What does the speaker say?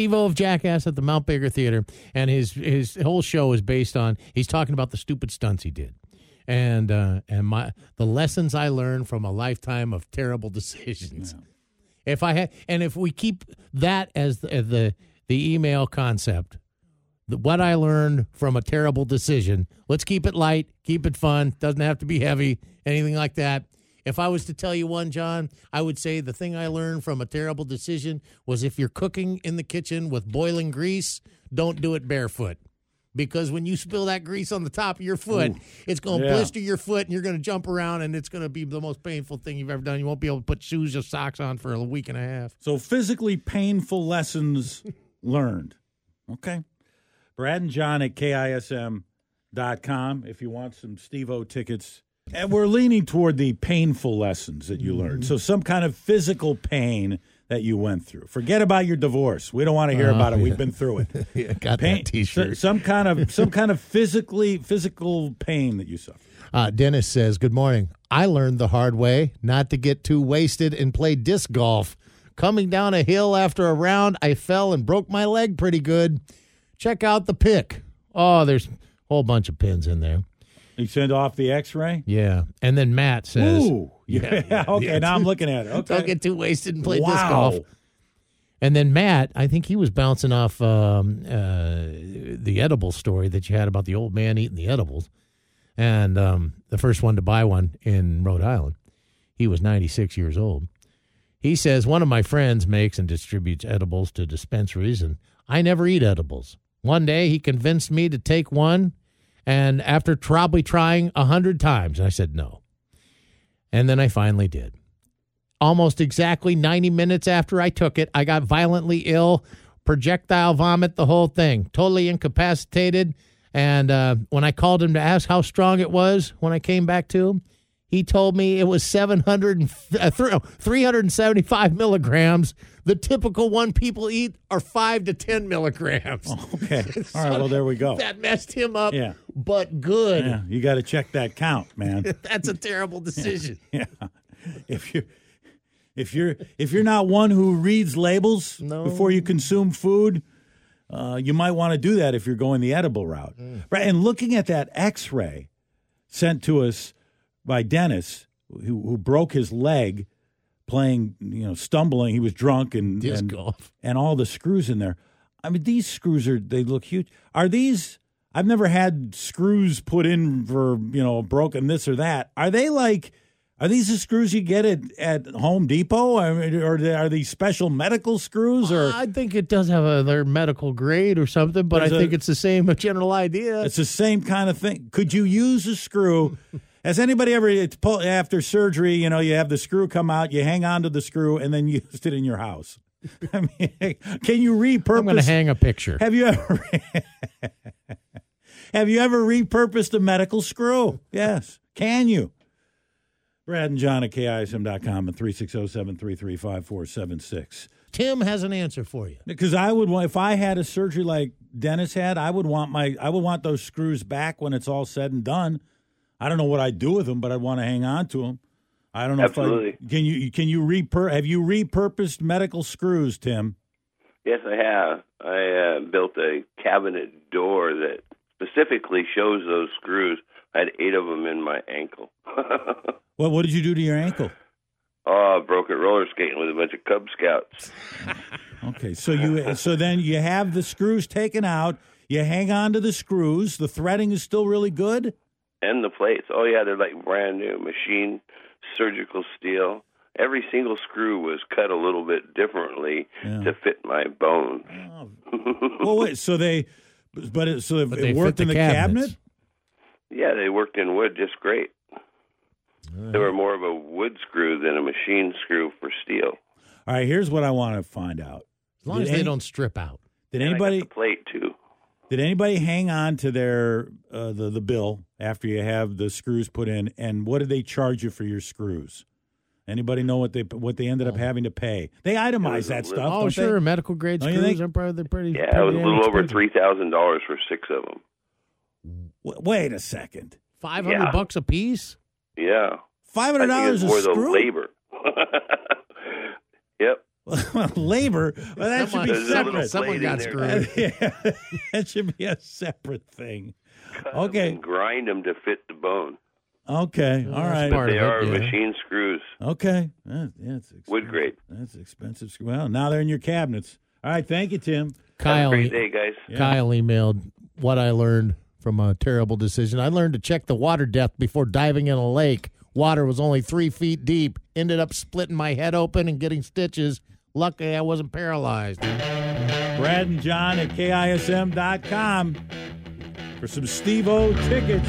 Steve O of Jackass at the Mount Baker Theater, and his his whole show is based on he's talking about the stupid stunts he did, and uh, and my the lessons I learned from a lifetime of terrible decisions. If I had, and if we keep that as the as the, the email concept, the, what I learned from a terrible decision. Let's keep it light, keep it fun. Doesn't have to be heavy, anything like that. If I was to tell you one, John, I would say the thing I learned from a terrible decision was if you're cooking in the kitchen with boiling grease, don't do it barefoot. Because when you spill that grease on the top of your foot, it's going to Yeah. blister your foot and you're going to jump around and it's going to be the most painful thing you've ever done. You won't be able to put shoes or socks on for a week and a half. So physically painful lessons learned. Okay. Brad and John at KISM.com if you want some Steve O tickets. And we're leaning toward the painful lessons that you learned. So some kind of physical pain that you went through. Forget about your divorce. We don't want to hear about it. We've been through it. Yeah, got Pain, that T-shirt. some kind of some kind of physically physical pain that you suffer. Uh, Dennis says, Good morning. I learned the hard way not to get too wasted and play disc golf. Coming down a hill after a round, I fell and broke my leg pretty good. Check out the pic. Oh, there's a whole bunch of pins in there. You send off the X-ray. Yeah. And then Matt says, Ooh, yeah. okay, yeah. now I'm looking at it. Okay, Don't get too wasted and play disc wow. golf. And then Matt, I think he was bouncing off um, uh, the edible story that you had about the old man eating the edibles. And um, the first one to buy one in Rhode Island, he was 96 years old. He says, One of my friends makes and distributes edibles to dispensaries, and I never eat edibles. One day he convinced me to take one, and after probably trying a hundred times, I said no. And then I finally did almost exactly 90 minutes after I took it, I got violently ill, projectile vomit, the whole thing, totally incapacitated. And uh, when I called him to ask how strong it was when I came back to him, he told me it was 700 and, uh, 375 milligrams. The typical one people eat are 5 to 10 milligrams. Okay. All right. Well, there we go. That messed him up, Yeah. But good. Yeah, you got to check that count, man. That's a terrible decision. yeah. If you if you're if you're not one who reads labels No. before you consume food, uh, you might want to do that if you're going the edible route. Right. And looking at that X-ray sent to us by Dennis, who, who broke his leg playing, you know, stumbling. He was drunk and Disc and, golf. and all the screws in there. I mean, these screws are they look huge. Are these? I've never had screws put in for you know broken this or that. Are they like? Are these the screws you get at, at Home Depot, I mean, or are these special medical screws? Or I think it does have a their medical grade or something, but I There's a- think it's the same general idea. it's the same kind of thing. Could you use a screw? Has anybody ever it's pull, after surgery? You know, you have the screw come out, you hang on to the screw, and then used it in your house. I mean, can you repurpose? I'm going to hang a picture. Have you ever have you ever repurposed a medical screw? Yes. Can you? Brad and John at KISM.com and 360-733-5476. Tim has an answer for you. Because I would want if I had a surgery like Dennis had, I would want my I would want those screws back when it's all said and done. I don't know what I'd do with them, but I'd want to hang on to them. I don't know Absolutely. if I can you can you repur have you repurposed medical screws, Tim? Yes, I have. I uh, built a cabinet door that specifically shows those screws. I had eight of them in my ankle. What what did you do to your ankle? oh, I broke it roller skating with a bunch of Cub Scouts. Okay, so you so then you have the screws taken out. You hang on to the screws. The threading is still really good. And the plates. Oh, yeah, they're like brand new machine surgical steel. Every single screw was cut a little bit differently Yeah. to fit my bone. Oh. Well, wait. So they, but it, so But it worked fit in the the cabinets. cabinet. yeah, they worked in wood just great. They were more of a wood screw than a machine screw for steel. All right. Here's what I want to find out. As long Did as they don't strip out. Did And I got anybody the plate too. did anybody hang on to their uh, the the bill after you have the screws put in? And what did they charge you for your screws? Anybody know what they what they ended up uh-huh. having to pay? They itemize that stuff. Oh, don't sure. They? Medical grade Don't screws are probably they're pretty. Yeah, it was a little over three thousand dollars for six of them. W- Wait a second. Five hundred Yeah. bucks a piece. Yeah, Five I hundred think dollars for the labor. yep, labor. Well, that Someone- should be There's a little separate. Someone got screwed. yeah, that should be a separate thing. Cut 'em Okay. and grind them to fit the bone. Okay, all right. Part They of it, are yeah. machine screws. Okay, yeah, it's expensive. Wood grade. That's expensive. Well, now they're in your cabinets. All right, thank you, Tim. Have a Kyle, great day, guys. Kyle emailed what I learned from a terrible decision. I learned to check the water depth before diving in a lake. Water was only three feet deep. Ended up splitting my head open and getting stitches. Luckily, I wasn't paralyzed. Brad and John at KISM.com for some Steve O tickets.